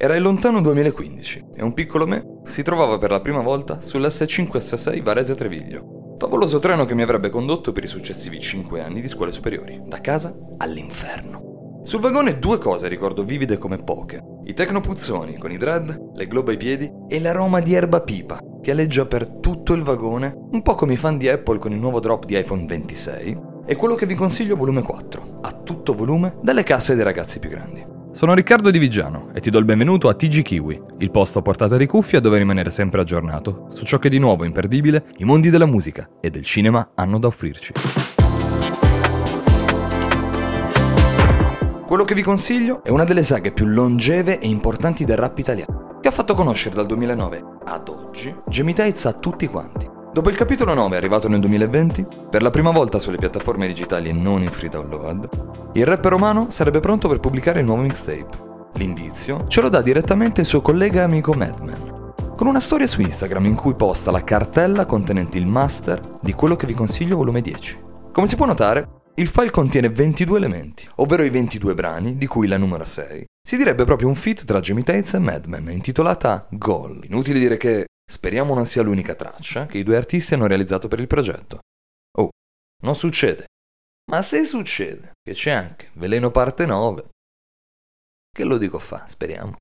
Era il lontano 2015 e un piccolo me si trovava per la prprima volta sull'S5S6 Varese Treviglio, favoloso treno che mi avrebbe condotto per i successivi 5 anni di scuole superiori, da casa all'inferno. Sul vagone due cose ricordo vivide come poche. I tecnopuzzoni con i dread, le globe ai piedi e l'aroma di erba pipa che aleggia per tutto il vagone, un po' come i fan di Apple con il nuovo drop di iPhone 26, e quello che vi consiglio volume 4, a tutto volume, dalle casse dei ragazzi più grandi. Sono Riccardo Di Vigiano e ti do il benvenuto a TG Kiwi, il posto a portata di cuffia dove rimanere sempre aggiornato su ciò che di nuovo imperdibile i mondi della musica e del cinema hanno da offrirci. Quello che vi consiglio è una delle saghe più longeve e importanti del rap italiano, che ha fatto conoscere dal 2009 ad oggi Gemitites a tutti quanti. Dopo il capitolo 9 arrivato nel 2020, per la prima volta sulle piattaforme digitali e non in free download, il rapper romano sarebbe pronto per pubblicare il nuovo mixtape. L'indizio ce lo dà direttamente il suo collega e amico Madman, con una storia su Instagram in cui posta la cartella contenente il master di quello che vi consiglio volume 10. Come si può notare, il file contiene 22 elementi, ovvero i 22 brani, di cui la numero 6. Si direbbe proprio un feat tra Jimmy Tates e Madman, intitolata Goal. Inutile dire che Speriamo non sia l'unica traccia che i due artisti hanno realizzato per il progetto. Oh, non succede. Ma se succede che c'è anche Veleno parte 9, che lo dico fa, speriamo.